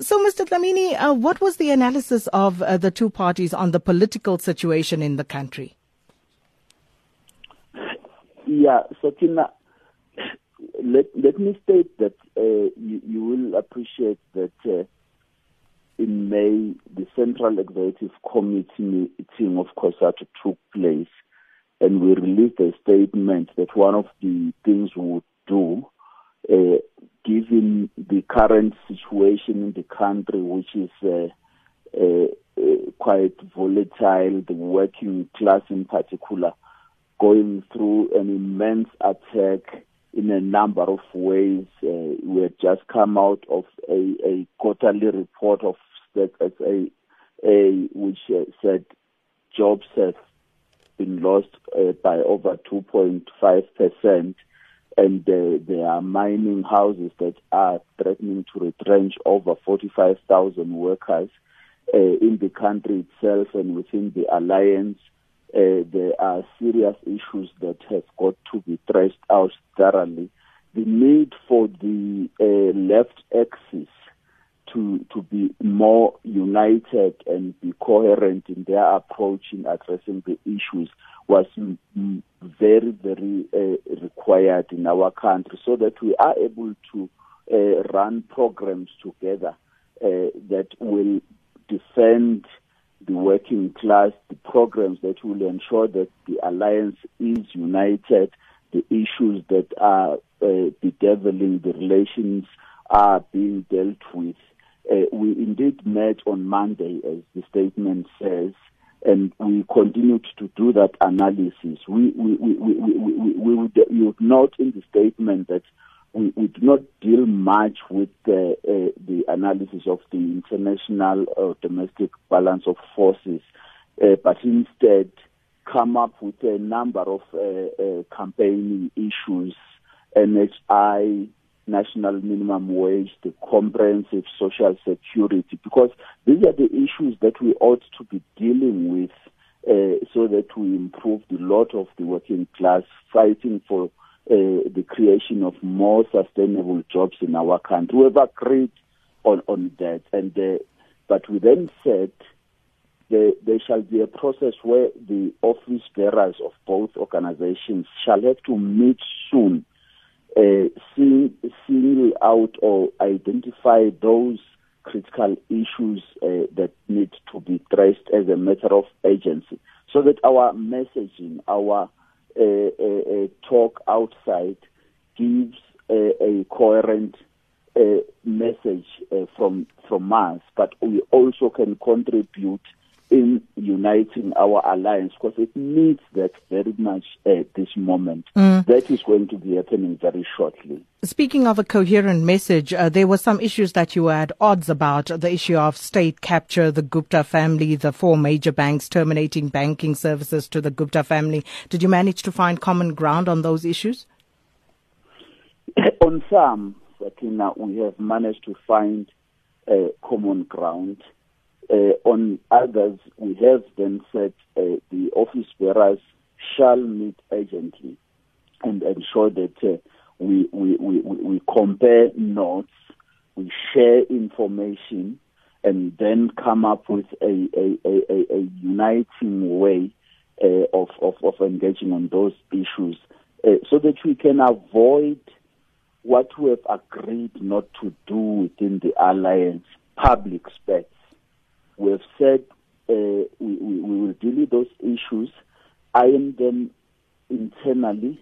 So, Mr. Dlamini, uh, what was the analysis of uh, the two parties on the political situation in the country? Yeah, Sakina, let, let me state that uh, you, you, will appreciate that uh, in May, the Central Executive Committee meeting of COSATU took place, and we released a statement that one of the things we would do, uh, given the current situation in the country, which is uh, uh, uh, quite volatile, the working class in particular, going through an immense attack in a number of ways. Uh, we had just come out of a, a quarterly report of Stats SA, a, which uh, said jobs have been lost uh, by over 2.5 percent, and uh, there are mining houses that are threatening to retrench over 45,000 workers uh, in the country itself and within the alliance uh, there are serious issues that have got to be thrashed out thoroughly. The need for the uh, left axis to to be more united and be coherent in their approach in addressing the issues was very very uh, required in our country, so that we are able to uh, run programs together uh, that will defend the working class, the programs that will ensure that the alliance is united, the issues that are uh, bedeviling the relations are being dealt with. Uh, we indeed met on Monday, as the statement says, and we continued to do that analysis. We, we, we, we, we, we, we would, note in the statement that we, we do not deal much with the, uh, the analysis of the international or domestic balance of forces, uh, but instead come up with a number of uh, uh campaigning issues, NHI, national minimum wage, the comprehensive social security, because these are the issues that we ought to be dealing with uh, so that we improve the lot of the working class fighting for uh, the creation of more sustainable jobs in our country. We have agreed on, on that, and uh, but we then said there, there shall be a process where the office bearers of both organizations shall have to meet soon, uh, single out or identify those critical issues uh, that need to be addressed as a matter of agency, so that our messaging, our a, a, a talk outside gives a, coherent uh, message uh, from from us, but we also can contribute in uniting our alliance because it needs that very much at this moment. Mm. That is going to be happening very shortly. Speaking of a coherent message, uh, there were some issues that you had odds about the issue of state capture, the Gupta family, the four major banks terminating banking services to the Gupta family. Did you manage to find common ground on those issues? on some, Sakina, we have managed to find uh, common ground. Uh, on others, we have then said uh, the office bearers shall meet urgently and ensure that uh, we, we, we, we compare notes, we share information, and then come up with a, a, a, a uniting way of, of, of engaging on those issues so that we can avoid what we have agreed not to do within the alliance, public spec we have said uh, we, we, we will deal with those issues, iron them internally,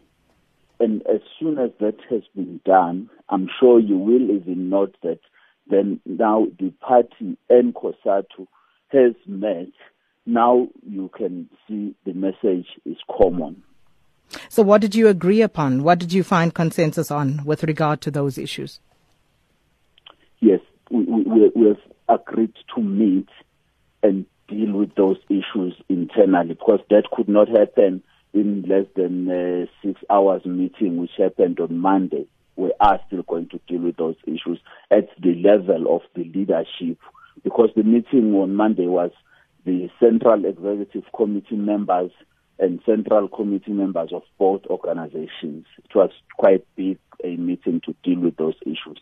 and as soon as that has been done, I'm sure you will even note that then now the party and COSATU has met. Now you can see the message is common. So, what did you agree upon? What did you find consensus on with regard to those issues? Yes, we, we, we have agreed to meet and deal with those issues internally because that could not happen in less than uh, six hours meeting which happened on Monday. We are still going to deal with those issues at the level of the leadership because the meeting on Monday was the Central Executive Committee members and Central Committee members of both organizations. It was quite big a meeting to deal with those issues.